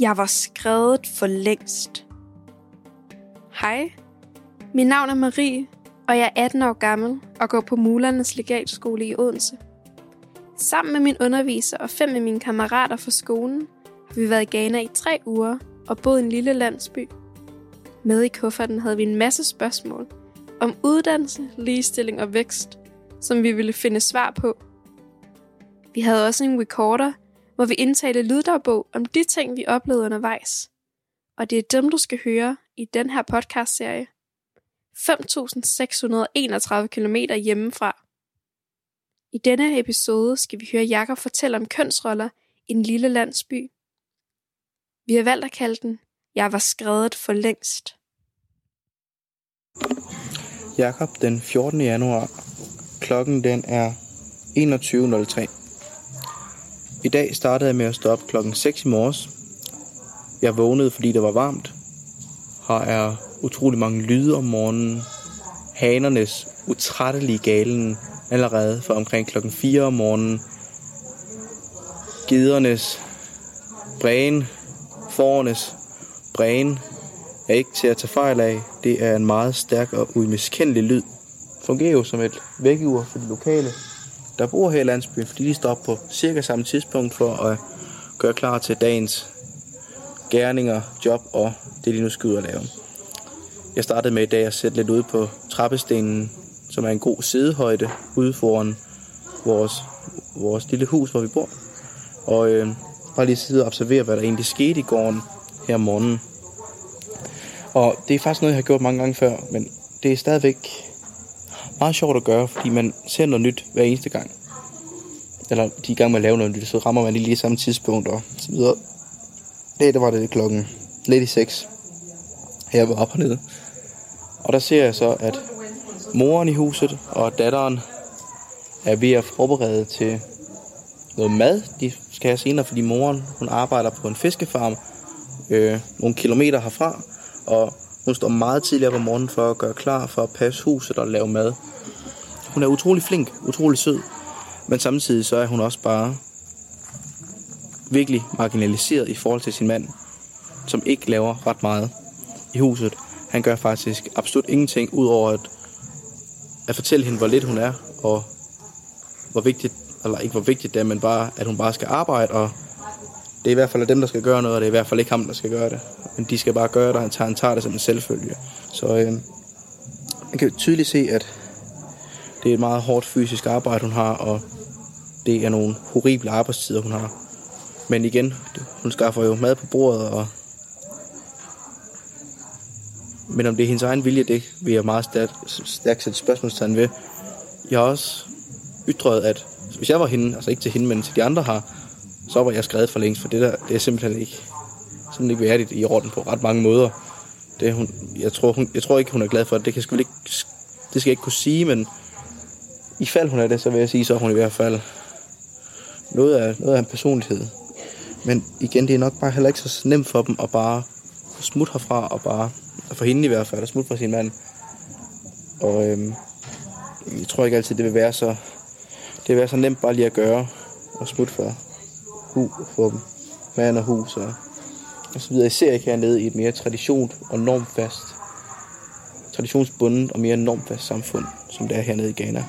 Jeg var skrevet for længst. Hej, mit navn er Marie, og jeg er 18 år gammel og går på Mulernes Legatskole i Odense. Sammen med min underviser og fem af mine kammerater fra skolen har vi været i Ghana i tre uger og boet i en lille landsby. Med i kufferten havde vi en masse spørgsmål om uddannelse, ligestilling og vækst, som vi ville finde svar på. Vi havde også en recorder, hvor vi indtalte lyddagbog om de ting, vi oplevede undervejs. Og det er dem, du skal høre i den her podcastserie. 5.631 km hjemmefra. I denne episode skal vi høre Jakob fortælle om kønsroller i en lille landsby. Vi har valgt at kalde den Jeg var skrevet for længst. Jakob den 14. januar. Klokken den er 21.03. I dag startede jeg med at stå op klokken 6 i morges. Jeg vågnede, fordi det var varmt. Her er utrolig mange lyde om morgenen. Hanernes utrættelige galen allerede for omkring klokken 4 om morgenen. Gidernes bræn, forernes bræn er ikke til at tage fejl af. Det er en meget stærk og uimiskendelig lyd. Fungerer jo som et vækkeur for de lokale, der bor her i landsbyen, fordi de står op på cirka samme tidspunkt for at gøre klar til dagens gerninger, job og det, de nu skal ud og lave. Jeg startede med i dag at sætte lidt ud på trappestenen, som er en god sidehøjde ude foran vores, vores lille hus, hvor vi bor. Og øh, bare lige sidde og observere, hvad der egentlig skete i gården her om morgenen. Og det er faktisk noget, jeg har gjort mange gange før, men det er stadigvæk meget sjovt at gøre, fordi man ser noget nyt hver eneste gang. Eller de er i gang med at lave noget nyt, så rammer man lige lige samme tidspunkt og så videre. Det, der var det klokken lidt i 6. Her var op hernede. Og der ser jeg så, at moren i huset og datteren er ved at forberede til noget mad, de skal have senere, fordi moren hun arbejder på en fiskefarm øh, nogle kilometer herfra, og hun står meget tidligere om morgenen for at gøre klar for at passe huset og lave mad. Hun er utrolig flink, utrolig sød, men samtidig så er hun også bare virkelig marginaliseret i forhold til sin mand, som ikke laver ret meget i huset. Han gør faktisk absolut ingenting, udover at, at fortælle hende, hvor lidt hun er, og hvor vigtigt, eller ikke hvor vigtigt det er, men bare, at hun bare skal arbejde, og det er i hvert fald dem, der skal gøre noget, og det er i hvert fald ikke ham, der skal gøre det. Men de skal bare gøre det, og han tager, han tager det som en selvfølge. Så øh, man kan tydeligt se, at det er et meget hårdt fysisk arbejde, hun har, og det er nogle horrible arbejdstider, hun har. Men igen, hun skaffer jo mad på bordet, og men om det er hendes egen vilje, det vil jeg meget stærkt, stærkt sætte spørgsmålstegn ved. Jeg har også ytret, at hvis jeg var hende, altså ikke til hende, men til de andre har, så var jeg skrevet for længst, for det der, det er simpelthen ikke, simpelthen ikke værdigt i orden på ret mange måder. Det, hun, jeg, tror, hun, jeg tror ikke, hun er glad for det. Det, kan ikke, det skal jeg ikke kunne sige, men i fald hun er det, så vil jeg sige, så er hun i hvert fald noget af, noget af en personlighed. Men igen, det er nok bare heller ikke så nemt for dem at bare smutte herfra og bare, for hende i hvert fald, at smutte fra sin mand. Og øhm, jeg tror ikke altid, det vil være så, det vil være så nemt bare lige at gøre og smutte for, hu, for mand og hus og, og så videre. Især ser ikke hernede i et mere tradition og normfast, traditionsbundet og mere normfast samfund, som det er hernede i Ghana.